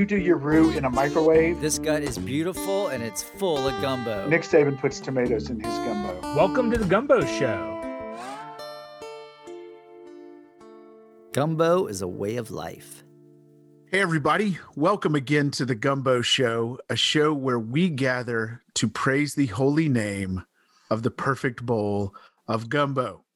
you do your roux in a microwave. This gut is beautiful and it's full of gumbo. Nick Saban puts tomatoes in his gumbo. Welcome to the Gumbo Show. Gumbo is a way of life. Hey, everybody. Welcome again to the Gumbo Show, a show where we gather to praise the holy name of the perfect bowl of gumbo.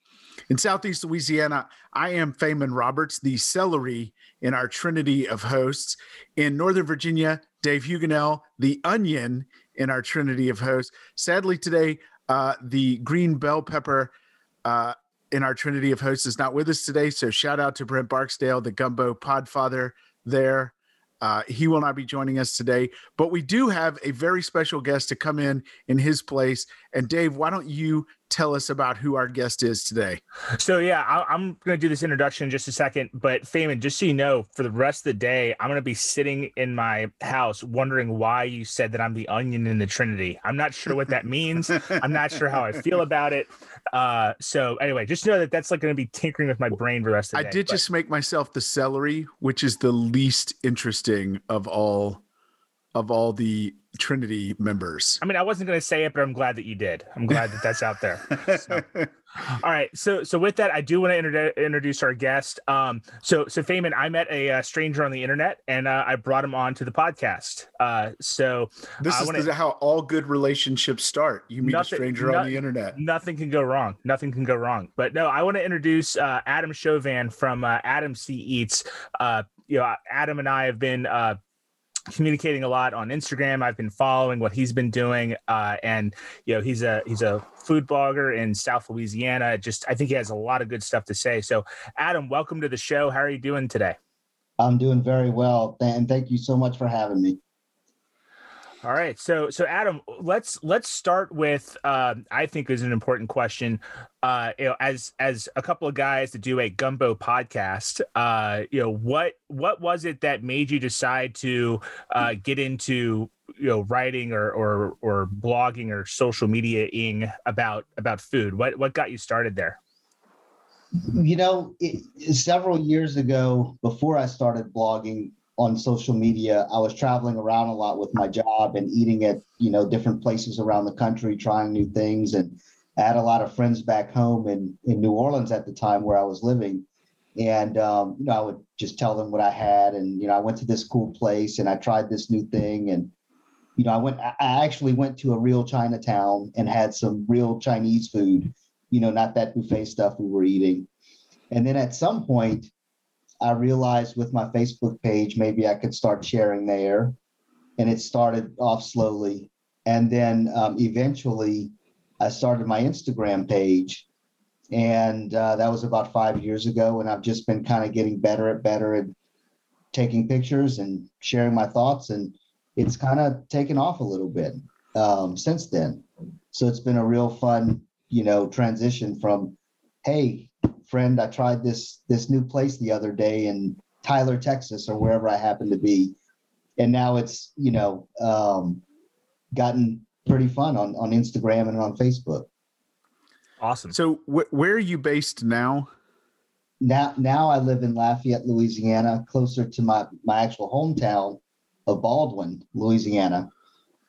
In Southeast Louisiana, I am Feynman Roberts, the celery in our trinity of hosts. In Northern Virginia, Dave Huguenel, the onion in our trinity of hosts. Sadly, today, uh, the green bell pepper uh, in our trinity of hosts is not with us today. So shout out to Brent Barksdale, the gumbo podfather there. Uh, he will not be joining us today, but we do have a very special guest to come in in his place. And Dave, why don't you tell us about who our guest is today? So yeah, I, am going to do this introduction in just a second. But Feynman, just so you know, for the rest of the day, I'm going to be sitting in my house wondering why you said that I'm the onion in the Trinity. I'm not sure what that means. I'm not sure how I feel about it. Uh, so anyway, just know that that's like going to be tinkering with my brain for the rest of the I day. did but- just make myself the celery, which is the least interesting of all of all the Trinity members. I mean, I wasn't going to say it, but I'm glad that you did. I'm glad that that's out there. So, all right. So, so with that, I do want to introdu- introduce our guest. Um, so, so Feynman, I met a, uh stranger on the internet, and uh, I brought him on to the podcast. Uh, so, this is wanna- the- how all good relationships start. You meet Nothing- a stranger no- on the internet. nothing can go wrong. Nothing can go wrong. But no, I want to introduce uh, Adam Chauvin from uh, Adam C Eats. Uh, you know, Adam and I have been uh, communicating a lot on Instagram. I've been following what he's been doing, uh, and you know, he's a he's a food blogger in South Louisiana. Just I think he has a lot of good stuff to say. So, Adam, welcome to the show. How are you doing today? I'm doing very well, and thank you so much for having me. All right, so so Adam, let's let's start with um, I think is an important question. Uh, you know, as as a couple of guys that do a gumbo podcast, uh, you know, what what was it that made you decide to uh, get into you know writing or or or blogging or social mediaing about about food? What what got you started there? You know, it, several years ago, before I started blogging on social media, I was traveling around a lot with my job and eating at you know different places around the country, trying new things. And I had a lot of friends back home in in New Orleans at the time where I was living, and um, you know I would just tell them what I had, and you know I went to this cool place and I tried this new thing, and you know I went I actually went to a real Chinatown and had some real Chinese food, you know, not that buffet stuff we were eating. And then at some point, I realized with my Facebook page, maybe I could start sharing there. And it started off slowly. And then um, eventually, I started my Instagram page. And uh, that was about five years ago. And I've just been kind of getting better at better at taking pictures and sharing my thoughts. And it's kind of taken off a little bit um, since then. So it's been a real fun, you know, transition from, hey, friend, I tried this this new place the other day in Tyler, Texas, or wherever I happen to be, and now it's you know um, gotten pretty fun on on Instagram and on Facebook. Awesome. So, wh- where are you based now? Now now I live in Lafayette, Louisiana, closer to my my actual hometown of Baldwin, Louisiana.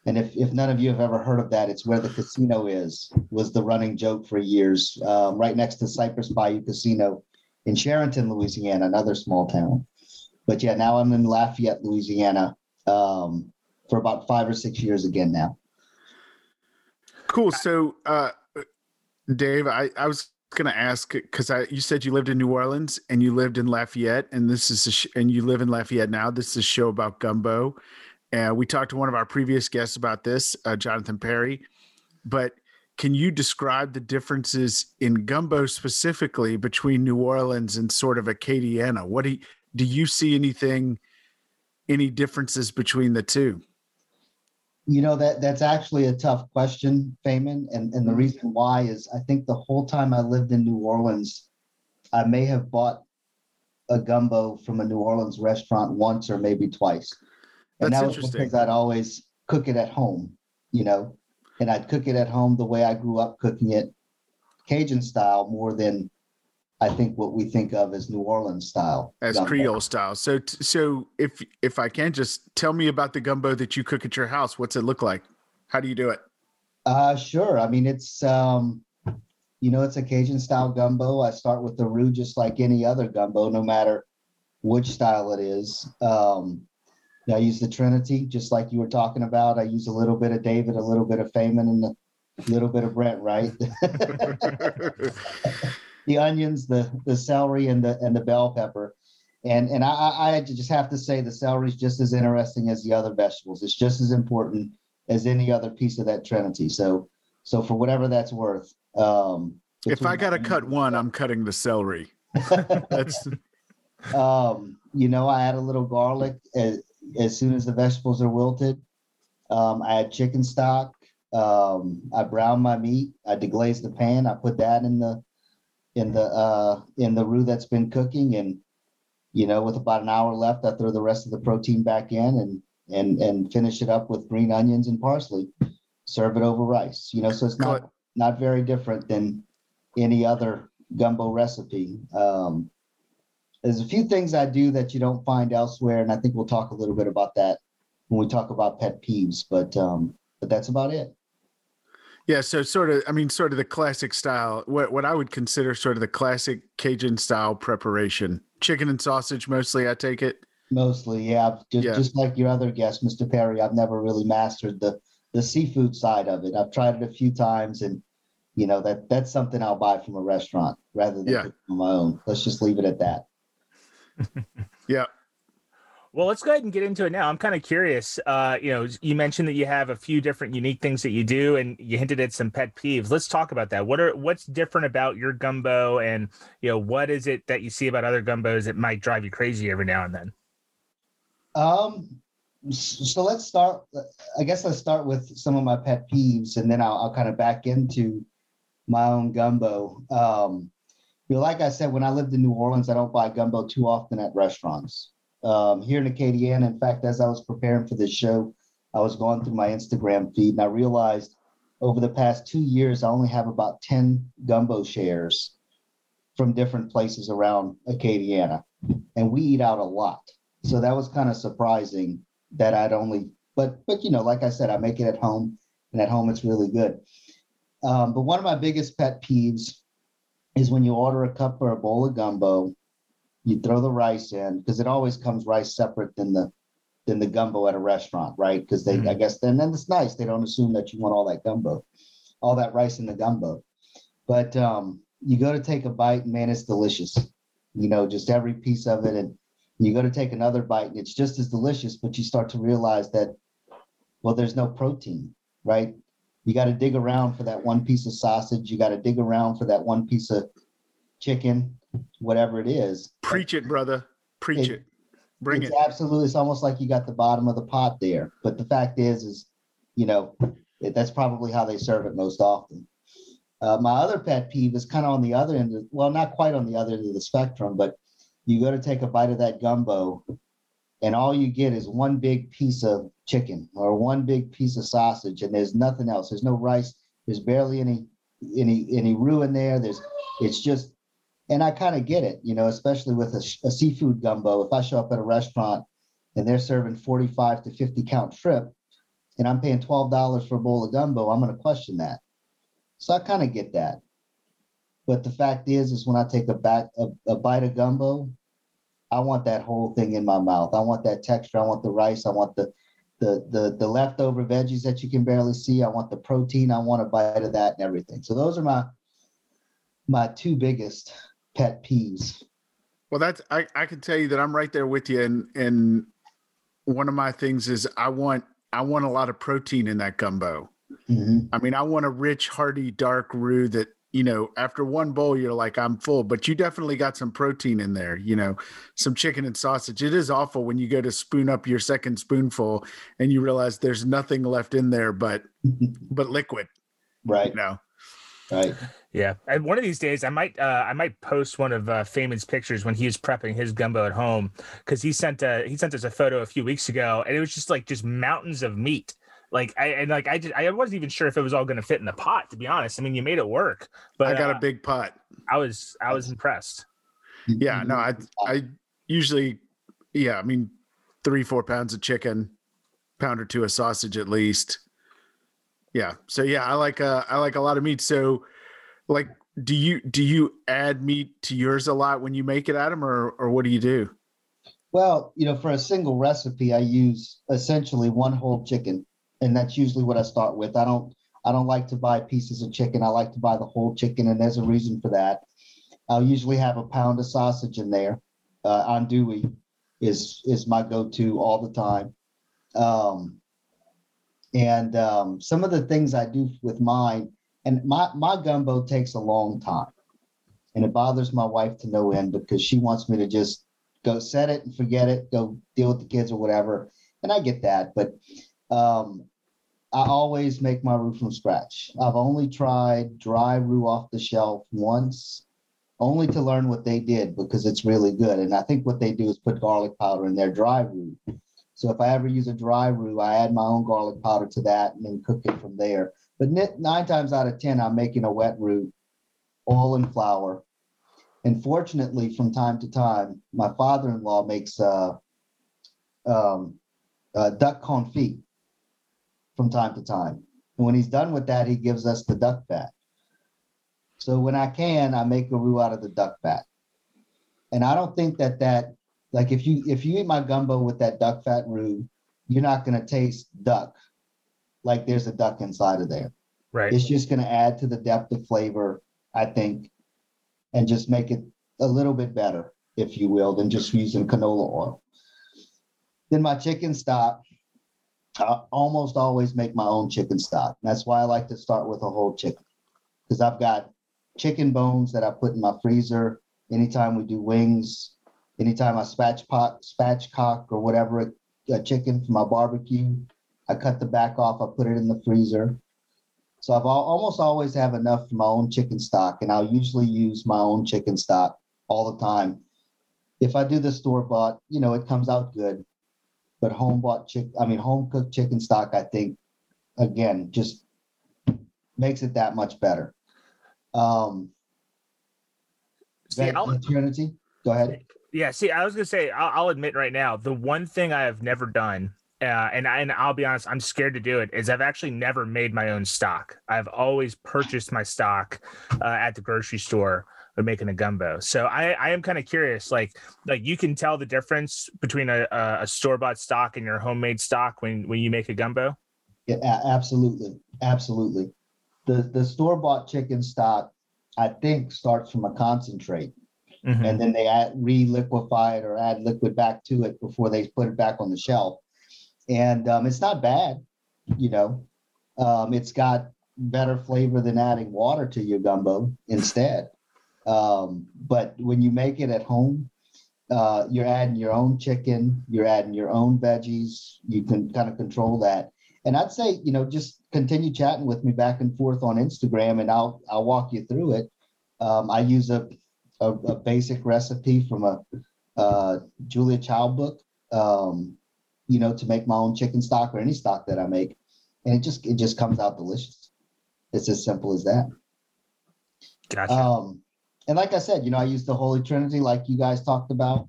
And if, if none of you have ever heard of that, it's where the casino is, was the running joke for years, um, right next to Cypress Bayou Casino in Charenton, Louisiana, another small town. But yeah, now I'm in Lafayette, Louisiana um, for about five or six years again now. Cool. So, uh, Dave, I, I was going to ask because I you said you lived in New Orleans and you lived in Lafayette, and this is a sh- and you live in Lafayette now. This is a show about gumbo, and we talked to one of our previous guests about this, uh, Jonathan Perry. But can you describe the differences in gumbo specifically between New Orleans and sort of Acadiana? What do you, do you see anything, any differences between the two? You know that that's actually a tough question, Feynman, and and the reason why is I think the whole time I lived in New Orleans, I may have bought a gumbo from a New Orleans restaurant once or maybe twice, and That's that was interesting. because I'd always cook it at home, you know, and I'd cook it at home the way I grew up cooking it, Cajun style, more than I think what we think of as New Orleans style. as gumbo. Creole style. So, t- so if if I can just tell me about the gumbo that you cook at your house, what's it look like? How do you do it? Uh, sure. I mean, it's um, you know, it's a Cajun style gumbo. I start with the roux just like any other gumbo, no matter which style it is. Um, I use the Trinity, just like you were talking about. I use a little bit of David, a little bit of Feynman, and a little bit of Brent, right? the onions, the the celery, and the and the bell pepper. And and I, I just have to say the celery is just as interesting as the other vegetables. It's just as important as any other piece of that trinity. So so for whatever that's worth. Um, if I got to cut one, I'm cutting the celery. That's um, you know, I add a little garlic as, as soon as the vegetables are wilted. Um, I add chicken stock. Um, I brown my meat. I deglaze the pan. I put that in the in the uh, in the roux that's been cooking, and you know, with about an hour left, I throw the rest of the protein back in and and and finish it up with green onions and parsley. Serve it over rice. You know, so it's not not very different than any other gumbo recipe. Um, there's a few things I do that you don't find elsewhere, and I think we'll talk a little bit about that when we talk about pet peeves. But um, but that's about it. yeah. So sort of, I mean, sort of the classic style. What what I would consider sort of the classic Cajun style preparation: chicken and sausage, mostly. I take it. Mostly, yeah. Just, Yeah. just like your other guest, Mr. Perry, I've never really mastered the the seafood side of it. I've tried it a few times, and you know that that's something I'll buy from a restaurant rather than Yeah. my own. Let's just leave it at that. Yeah. Well, let's go ahead and get into it now. I'm kind of curious. Uh, you know, you mentioned that you have a few different unique things that you do, and you hinted at some pet peeves. Let's talk about that. What are what's different about your gumbo, and you know, what is it that you see about other gumbos that might drive you crazy every now and then? Um, so let's start. I guess let's start with some of my pet peeves, and then I'll, I'll kind of back into my own gumbo. Um, you know, like I said, when I lived in New Orleans, I don't buy gumbo too often at restaurants. Um, here in Acadiana, in fact, as I was preparing for this show, I was going through my Instagram feed, and I realized over the past two years, I only have about ten gumbo shares from different places around Acadiana, and we eat out a lot. So that was kind of surprising that I'd only, but but you know, like I said, I make it at home, and at home it's really good. Um, but one of my biggest pet peeves is when you order a cup or a bowl of gumbo, you throw the rice in because it always comes rice separate than the than the gumbo at a restaurant, right? Because they, I guess, then then it's nice. They don't assume that you want all that gumbo, all that rice in the gumbo. But um, you go to take a bite, and man, it's delicious. You know, just every piece of it, and you go to take another bite and it's just as delicious, but you start to realize that, well, there's no protein, right? You got to dig around for that one piece of sausage. You got to dig around for that one piece of chicken, whatever it is. Preach it, brother. Preach It- it. Bring it's it. absolutely, it's almost like you got the bottom of the pot there. But the fact is, is, you know, it, that's probably how they serve it most often. Uh, my other pet peeve is kind of on the other end, of, well, not quite on the other end of the spectrum, but you go to take a bite of that gumbo and all you get is one big piece of chicken or one big piece of sausage and there's nothing else. There's no rice. There's barely any, any, any roux in there. There's, it's just, and I kind of get it, you know, especially with a, a seafood gumbo. If I show up at a restaurant and they're serving 45 to 50 count shrimp and I'm paying $12 for a bowl of gumbo, I'm going to question that. So I kind of get that. But the fact is, is when I take a back a, a bite of gumbo, I want that whole thing in my mouth. I want that texture. I want the rice. I want the the the the leftover veggies that you can barely see. I want the protein. I want a bite of that and everything. So those are my my two biggest pet peeves. Well, that's I, I can tell you that I'm right there with you. And and one of my things is I want I want a lot of protein in that gumbo. Mhm. I mean, I want a rich, hearty, dark roux that, you know, after one bowl, you're like, I'm full, but you definitely got some protein in there, you know, some chicken and sausage. It is awful when you go to spoon up your second spoonful and you realize there's nothing left in there but but liquid, Right, you know. right. Yeah, and one of these days, I might uh, I might post one of uh, Feynman's pictures when he was prepping his gumbo at home because he sent a, he sent us a photo a few weeks ago, and it was just like just mountains of meat, Like I and like I did, I wasn't even sure if it was all going to fit in the pot. To be honest, I mean, you made it work. But I got uh, a big pot. I was I was impressed. Yeah, no, I I usually, yeah, I mean, three four pounds of chicken, pound or two of sausage at least. Yeah, so yeah, I like uh I like a lot of meat. So, like, do you do you add meat to yours a lot when you make it, Adam, or or what do you do? Well, you know, for a single recipe, I use essentially one whole chicken, and that's usually what I start with. I don't I don't like to buy pieces of chicken. I like to buy the whole chicken, and there's a reason for that. I'll usually have a pound of sausage in there. Uh, andouille is is my go-to all the time. Um, and um, some of the things I do with mine, and my my gumbo takes a long time, and it bothers my wife to no end because she wants me to just go set it and forget it, go deal with the kids or whatever. And I get that, but um, I always make my roux from scratch. I've only tried dry roux off the shelf once, only to learn what they did because it's really good. And I think what they do is put garlic powder in their dry roux. So if I ever use a dry roux, I add my own garlic powder to that and then cook it from there. But nine times out of 10, I'm making a wet roux, oil and flour. And fortunately, from time to time, my father in law makes uh, um, uh, duck confit from time to time. And when he's done with that, he gives us the duck fat. So when I can, I make a roux out of the duck fat. And I don't think that that like if you if you eat my gumbo with that duck fat roux, you're not going to taste duck like there's a duck inside of there. Right. It's just going to add to the depth of flavor, I think, and just make it a little bit better, if you will, than just using canola oil. Then my chicken stock, I almost always make my own chicken stock. That's why I like to start with a whole chicken because I've got chicken bones that I put in my freezer. Anytime we do wings, anytime I spatchcock, spatchcock or whatever a chicken for my barbecue, I cut the back off. I put it in the freezer. So I've al- almost always have enough for my own chicken stock, and I'll usually use my own chicken stock all the time. If I do the store bought, you know, it comes out good. But home bought chick, I mean, home cooked chicken stock, I think, again, just makes it that much better. Um, See, Trinity, go ahead. Yeah, see, I was gonna say, I'll, I'll admit right now, the one thing I have never done, uh, and I, and I'll be honest, I'm scared to do it, is I've actually never made my own stock. I've always purchased my stock uh, at the grocery store when making a gumbo. So I, I am kind of curious, like, like you can tell the difference between a, a store bought stock and your homemade stock when when you make a gumbo. Yeah, absolutely, absolutely. The the store bought chicken stock, I think, starts from a concentrate mm-hmm. and then they add re-liquefy it or add liquid back to it before they put it back on the shelf. And um, it's not bad, you know. Um, it's got better flavor than adding water to your gumbo instead. Um, but when you make it at home, uh, you're adding your own chicken, you're adding your own veggies. You can kind of control that. And I'd say, you know, just continue chatting with me back and forth on Instagram, and I'll I'll walk you through it. Um, I use a a, a basic recipe from a uh, Julia Child book, um, you know, to make my own chicken stock or any stock that I make, and it just it just comes out delicious. It's as simple as that. Gotcha. Um, and like I said, you know, I use the Holy Trinity, like you guys talked about.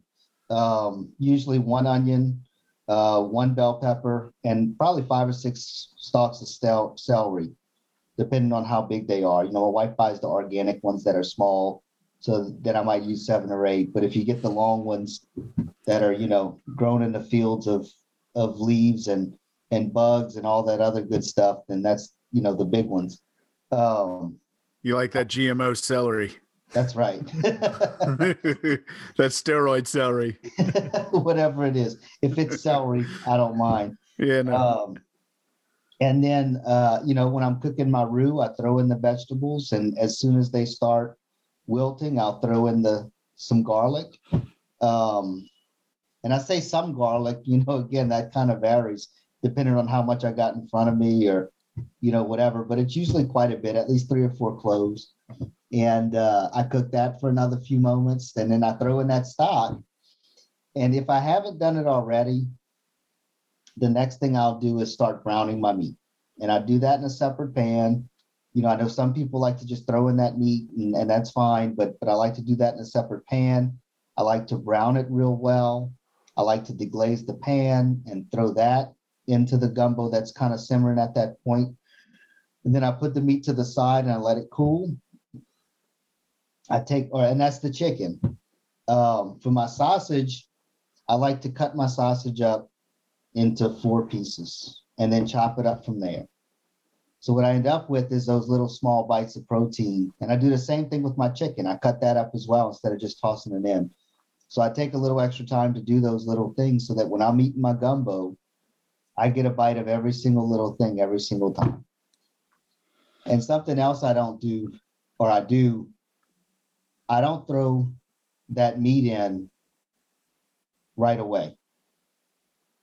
Um, usually one onion, uh, one bell pepper, and probably five or six stalks of stel- celery, depending on how big they are. You know, my wife buys the organic ones that are small so then I might use seven or eight. But if you get the long ones that are, you know, grown in the fields of of leaves and and bugs and all that other good stuff, then that's you know the big ones. Um, you like that GMO celery? That's right. that's steroid celery. Whatever it is, if it's celery, I don't mind. Yeah. No. Um, and then, uh, you know, when I'm cooking my roux, I throw in the vegetables, and as soon as they start wilting, I'll throw in the some garlic. Um, and I say some garlic, you know, again, that kind of varies depending on how much I got in front of me or, you know, whatever, but it's usually quite a bit, at least three or four cloves. And uh, I cook that for another few moments and then I throw in that stock. And if I haven't done it already, the next thing I'll do is start browning my meat. And I do that in a separate pan. You know, I know some people like to just throw in that meat and, and that's fine, but but I like to do that in a separate pan. I like to brown it real well. I like to deglaze the pan and throw that into the gumbo that's kind of simmering at that point. And then I put the meat to the side and I let it cool. I take, or and that's the chicken. Um, for my sausage, I like to cut my sausage up into four pieces and then chop it up from there. So what I end up with is those little small bites of protein. And I do the same thing with my chicken. I cut that up as well instead of just tossing it in. So I take a little extra time to do those little things so that when I'm eating my gumbo, I get a bite of every single little thing every single time. And something else I don't do, or I do, I don't throw that meat in right away.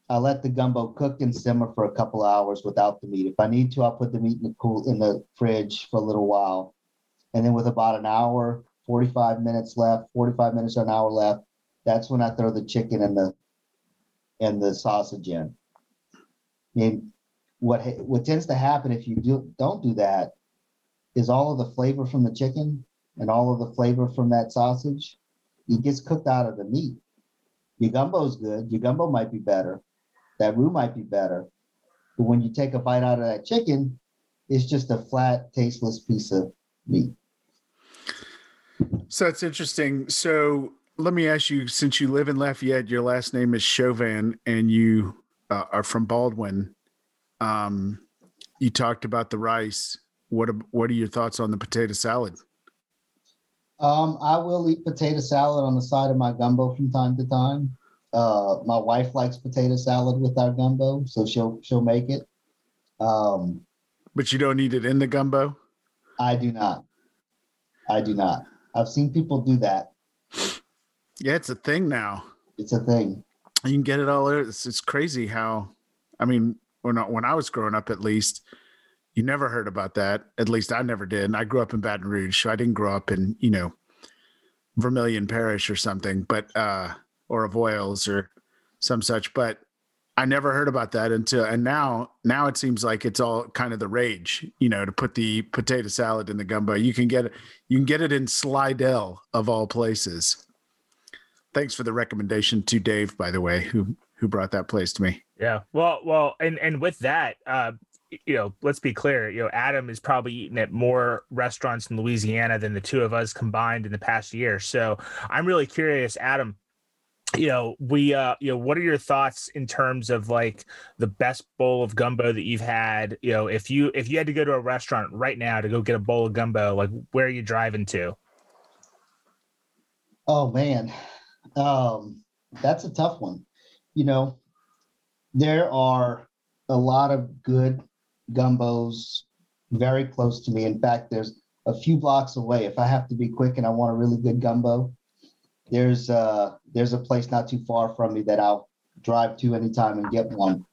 I let the gumbo cook and simmer for a couple hours without the meat. If I need to, I'll put the meat in the cool in the fridge for a little while. And then with about an hour, 45 minutes left, 45 minutes or an hour left, that's when I throw the chicken and the and the sausage in. Mean, what what tends to happen if you do don't do that is all of the flavor from the chicken and all of the flavor from that sausage, it gets cooked out of the meat. Your gumbo's good. Your gumbo might be better. That roux might be better. But when you take a bite out of that chicken, it's just a flat, tasteless piece of meat. So that's interesting. So let me ask you, since you live in Lafayette, your last name is Chauvin, and you uh, are from Baldwin. Um, you talked about the rice. What what are your thoughts on the potato salad? Um, I will eat potato salad on the side of my gumbo from time to time. Uh, my wife likes potato salad with our gumbo, so she'll she'll make it. Um, but you don't eat it in the gumbo. I do not. I do not. I've seen people do that. Yeah, it's a thing now. It's a thing. You can get it all. It's, it's crazy how. I mean, when I, when I was growing up, at least, you never heard about that. At least I never did. And I grew up in Baton Rouge, so I didn't grow up in you know Vermilion Parish or something, but uh, or of Avoyelles or some such. But I never heard about that until and now now it seems like it's all kind of the rage, you know, to put the potato salad in the gumbo. You can get it you can get it in Slidell of all places. Thanks for the recommendation to Dave, by the way, who who brought that place to me. Yeah. Well, well, and and with that, uh, you know, let's be clear, you know, Adam is probably eaten at more restaurants in Louisiana than the two of us combined in the past year. So I'm really curious, Adam, you know we uh you know what are your thoughts in terms of like the best bowl of gumbo that you've had? You know if you if you had to go to a restaurant right now to go get a bowl of gumbo like where are you driving to? Oh man. Um that's a tough one. You know there are a lot of good gumbos very close to me in fact there's a few blocks away if i have to be quick and i want a really good gumbo there's uh there's a place not too far from me that I'll drive to anytime and get one.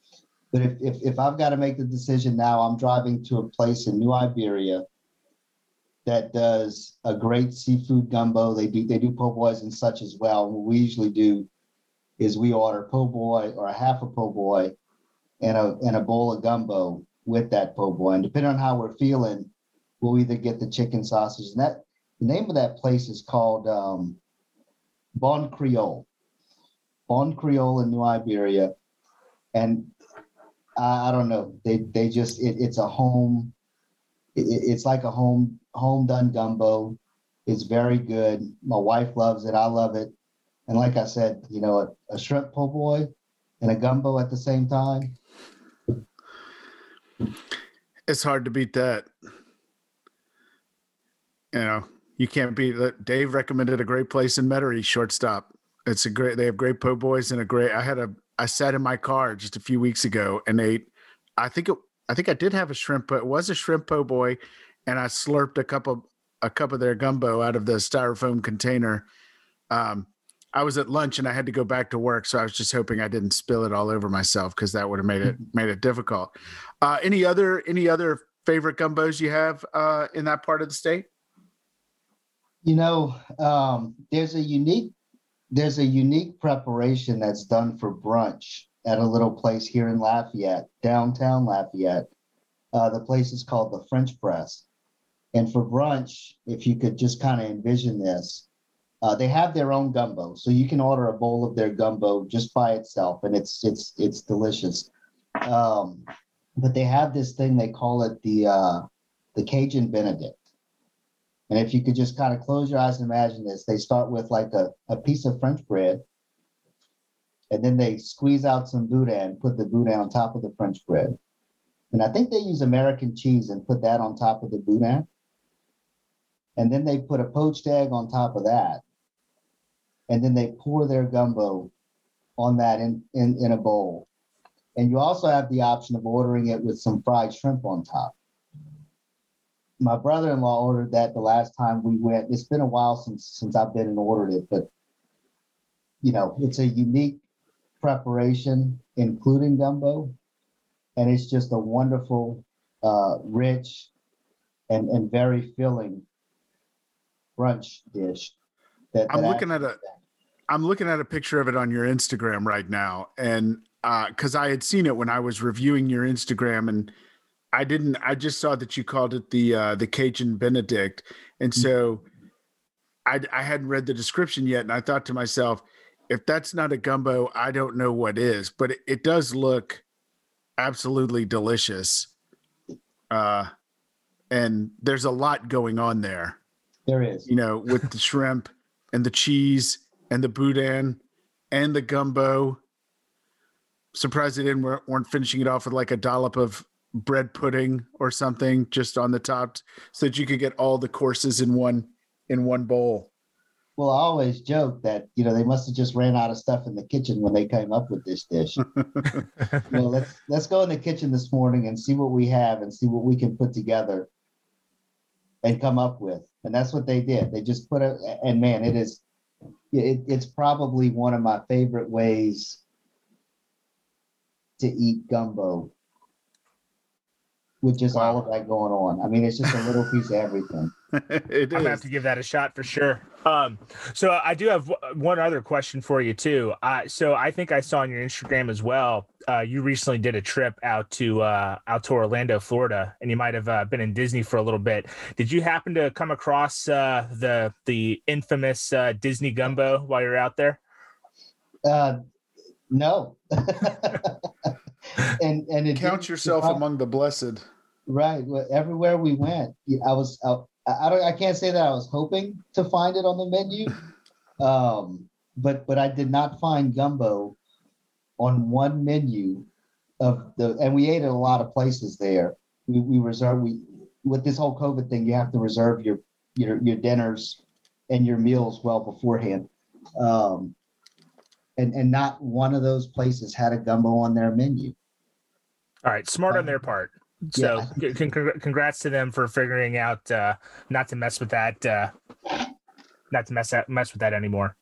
But if if, if I've got to make the decision now, I'm driving to a place in New Iberia that does a great seafood gumbo. They do they do po' boys and such as well. What we usually do is we order po' boy or a half a po' boy and a and a bowl of gumbo with that po' boy. And depending on how we're feeling, we'll either get the chicken sausage. And that the name of that place is called um, Bon Creole, Bon Creole in New Iberia, and I, I don't know. They they just it, it's a home. It, it's like a home home done gumbo. It's very good. My wife loves it. I love it. And like I said, you know, a, a shrimp po' boy and a gumbo at the same time. It's hard to beat that. You know, you can't beat that. Dave recommended a great place in Metairie, shortstop. It's a great. They have great po' boys and a great. I had a. I sat in my car just a few weeks ago and ate. I think it. I think I did have a shrimp, but it was a shrimp po' boy, and I slurped a cup of a cup of their gumbo out of the styrofoam container. Um, I was at lunch and I had to go back to work, so I was just hoping I didn't spill it all over myself because that would have made it made it difficult. Uh, any other any other favorite gumbos you have uh, in that part of the state? You know, um, there's a unique there's a unique preparation that's done for brunch at a little place here in Lafayette, downtown Lafayette. Uh, the place is called the French Press. And for brunch, if you could just kind of envision this, uh, they have their own gumbo, so you can order a bowl of their gumbo just by itself, and it's it's it's delicious. Um, but they have this thing they call it the uh, the Cajun Benedict. And if you could just kind of close your eyes and imagine this, they start with like a, a piece of French bread, and then they squeeze out some boudin, put the boudin on top of the French bread. And I think they use American cheese and put that on top of the boudin. And then they put a poached egg on top of that. And then they pour their gumbo on that in, in, in a bowl. And you also have the option of ordering it with some fried shrimp on top. My brother-in-law ordered that the last time we went. It's been a while since since I've been and ordered it, but you know, it's a unique preparation, including gumbo, and it's just a wonderful, uh, rich, and and very filling brunch dish. That, I'm that looking at a I'm looking at a picture of it on your Instagram right now, and because I had seen it when I was reviewing your Instagram, and I didn't. I just saw that you called it the uh, the Cajun Benedict, and so I I hadn't read the description yet, and I thought to myself, if that's not a gumbo, I don't know what is. But it, it does look absolutely delicious, uh, and there's a lot going on there there is. you know, with the shrimp and the cheese and the boudin and the gumbo. Surprised they didn't weren't finishing it off with like a dollop of bread pudding or something just on the top, so that you could get all the courses in one in one bowl. Well, I always joke that you know they must have just ran out of stuff in the kitchen when they came up with this dish. know, let's let's go in the kitchen this morning and see what we have and see what we can put together and come up with. And that's what they did. They just put it. And man, it is. It, it's probably one of my favorite ways to eat gumbo with just all of that going on. I mean, it's just a little piece of everything. I'm gonna have to give that a shot for sure. Um, so I do have w- one other question for you too. Uh, so I think I saw on your Instagram as well. Uh, you recently did a trip out to uh, out to Orlando, Florida, and you might have uh, been in Disney for a little bit. Did you happen to come across uh, the the infamous uh, Disney gumbo while you're out there? Uh, no. and and it Count yourself surprise- among the blessed. Right. Well, everywhere we went, I was. I, I don't. I can't say that I was hoping to find it on the menu, um, but but I did not find gumbo on one menu of the. And we ate at a lot of places there. We we reserve we with this whole COVID thing. You have to reserve your your your dinners and your meals well beforehand. Um, and and not one of those places had a gumbo on their menu. All right, smart on their part. So Yeah. con- congrats to them for figuring out uh, not to mess with that, uh, not to mess that mess with that anymore.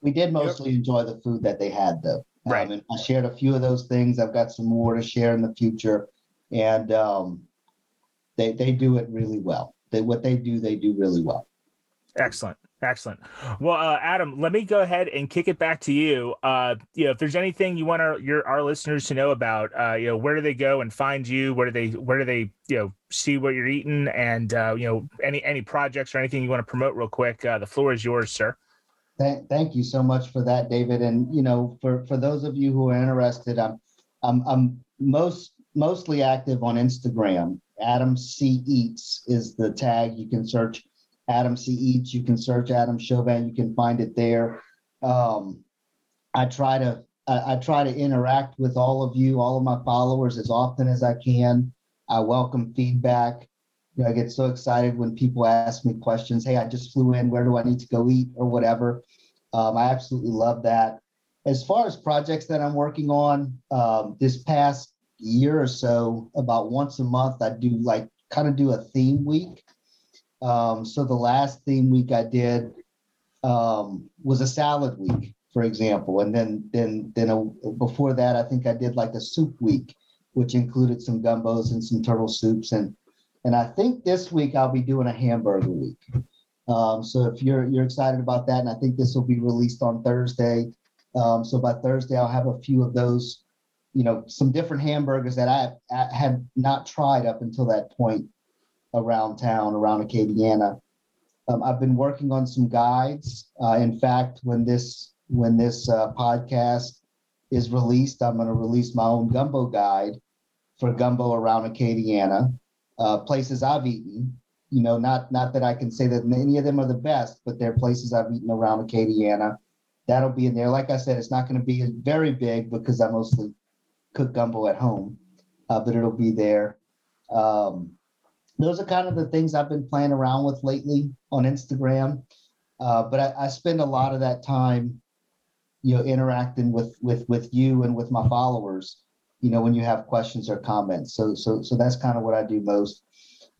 We did mostly enjoy the food that they had, though. Um, Right. and I shared a few of those things. I've got some more to share in the future, and um, they they do it really well. They what they do, they do really well. Excellent. Excellent. Well, uh, Adam, let me go ahead and kick it back to you. Uh, you know, if there's anything you want our your our listeners to know about, uh, you know, where do they go and find you? Where do they where do they you know see what you're eating and uh, you know any any projects or anything you want to promote real quick? Uh, the floor is yours, sir. Thank, thank you so much for that, David. And you know, for for those of you who are interested, I'm I'm I'm most mostly active on Instagram. Adam C Eats is the tag. You can search Adam C Eats. You can search Adam Chauvin. You can find it there. Um, I try to I, I try to interact with all of you, all of my followers, as often as I can. I welcome feedback. You know, I get so excited when people ask me questions. Hey, I just flew in. Where do I need to go eat or whatever? Um, I absolutely love that. As far as projects that I'm working on, um, this past year or so, about once a month, I do like kind of do a theme week. Um, so the last theme week I did um, was a salad week, for example, and then then then a, before that, I think I did like a soup week, which included some gumbos and some turtle soups, and and I think this week I'll be doing a hamburger week. Um, so if you're you're excited about that, and I think this will be released on Thursday, Um, so by Thursday, I'll have a few of those, you know, some different hamburgers that I, I had not tried up until that point around town, around Acadiana. Um, I've been working on some guides. Uh, in fact, when this when this uh, podcast is released, I'm going to release my own gumbo guide for gumbo around Acadiana, uh, places I've eaten. You know, not not that I can say that any of them are the best, but they're places I've eaten around Acadiana. That'll be in there. Like I said, it's not going to be very big because I mostly cook gumbo at home, uh, but it'll be there. Um, those are kind of the things I've been playing around with lately on Instagram. Uh, but I, I, spend a lot of that time, you know, interacting with with with you and with my followers. You know, when you have questions or comments. So so so that's kind of what I do most.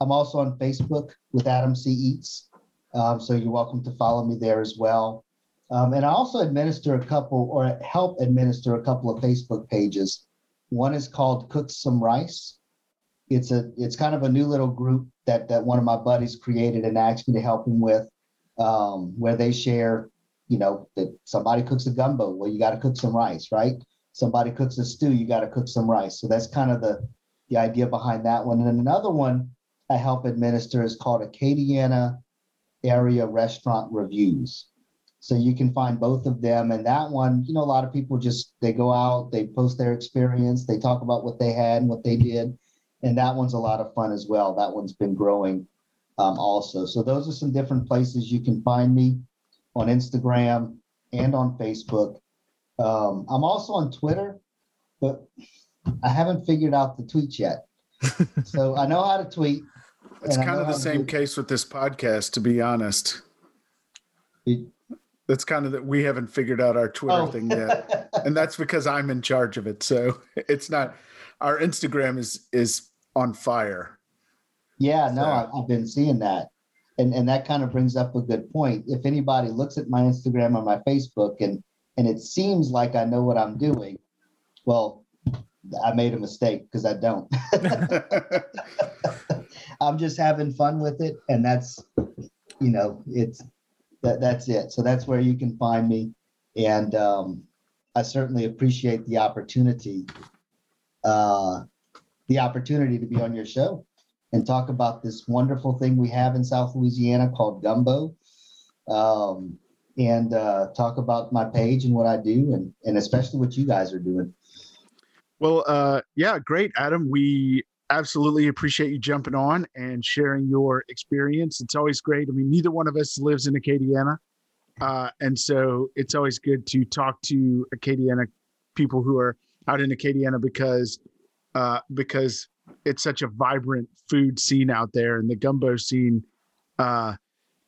I'm also on Facebook with Adam C Eats. Um, so you're welcome to follow me there as well. Um, and I also administer a couple or help administer a couple of Facebook pages. One is called Cook Some Rice it's a it's kind of a new little group that that one of my buddies created and asked me to help him with, um, where they share, you know, that somebody cooks a gumbo, well, you got to cook some rice, right? Somebody cooks a stew, you got to cook some rice. So that's kind of the the idea behind that one. And then another one I help administer is called Acadiana Area Restaurant Reviews. So you can find both of them. And that one, you know, a lot of people just they go out, they post their experience, they talk about what they had and what they did and that one's a lot of fun as well. That one's been growing um, also. So those are some different places you can find me on Instagram and on Facebook. Um, I'm also on Twitter, but I haven't figured out the tweet yet. so I know how to tweet. It's kind of the same case with this podcast, to be honest. It, that's kind of that we haven't figured out our Twitter oh. thing yet, and that's because I'm in charge of it. So it's not our Instagram is is on fire. Yeah, no, so. I've been seeing that. And, and that kind of brings up a good point. If anybody looks at my Instagram or my Facebook and and it seems like I know what I'm doing, well, I made a mistake because I don't. I'm just having fun with it, and that's you know it's that that's it. So that's where you can find me, and um, I certainly appreciate the opportunity uh, the opportunity to be on your show and talk about this wonderful thing we have in South Louisiana called gumbo. Um, and uh, talk about my page and what I do, and and especially what you guys are doing. Well, uh, yeah, great, Adam. We absolutely appreciate you jumping on and sharing your experience. It's always great. I mean, neither one of us lives in Acadiana, uh, and so it's always good to talk to Acadiana people who are out in Acadiana because uh, because it's such a vibrant food scene out there, and the gumbo scene uh,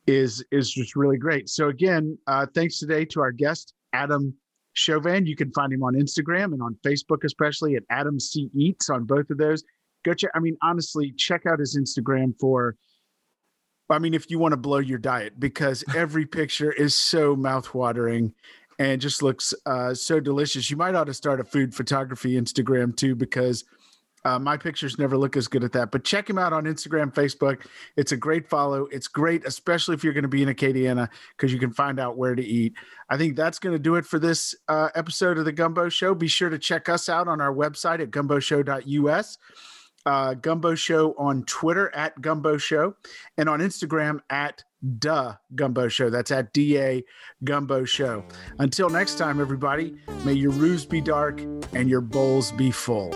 is is just really great. So again, uh, thanks today to our guest Adam Chauvin. You can find him on Instagram and on Facebook, especially at Adam C Eats on both of those. Go check. I mean, honestly, check out his Instagram for. I mean, if you want to blow your diet, because every picture is so mouthwatering and just looks uh, so delicious. You might ought to start a food photography Instagram too, because uh, my pictures never look as good at that, but check him out on Instagram, Facebook. It's a great follow. It's great, especially if you're going to be in Acadiana, because you can find out where to eat. I think that's going to do it for this uh, episode of the Gumbo Show. Be sure to check us out on our website at gumboshow.us. Uh, Gumbo Show on Twitter at Gumbo Show and on Instagram at Duh Gumbo Show. That's at DA Gumbo Show. Mm. Until next time, everybody, may your roos be dark and your bowls be full.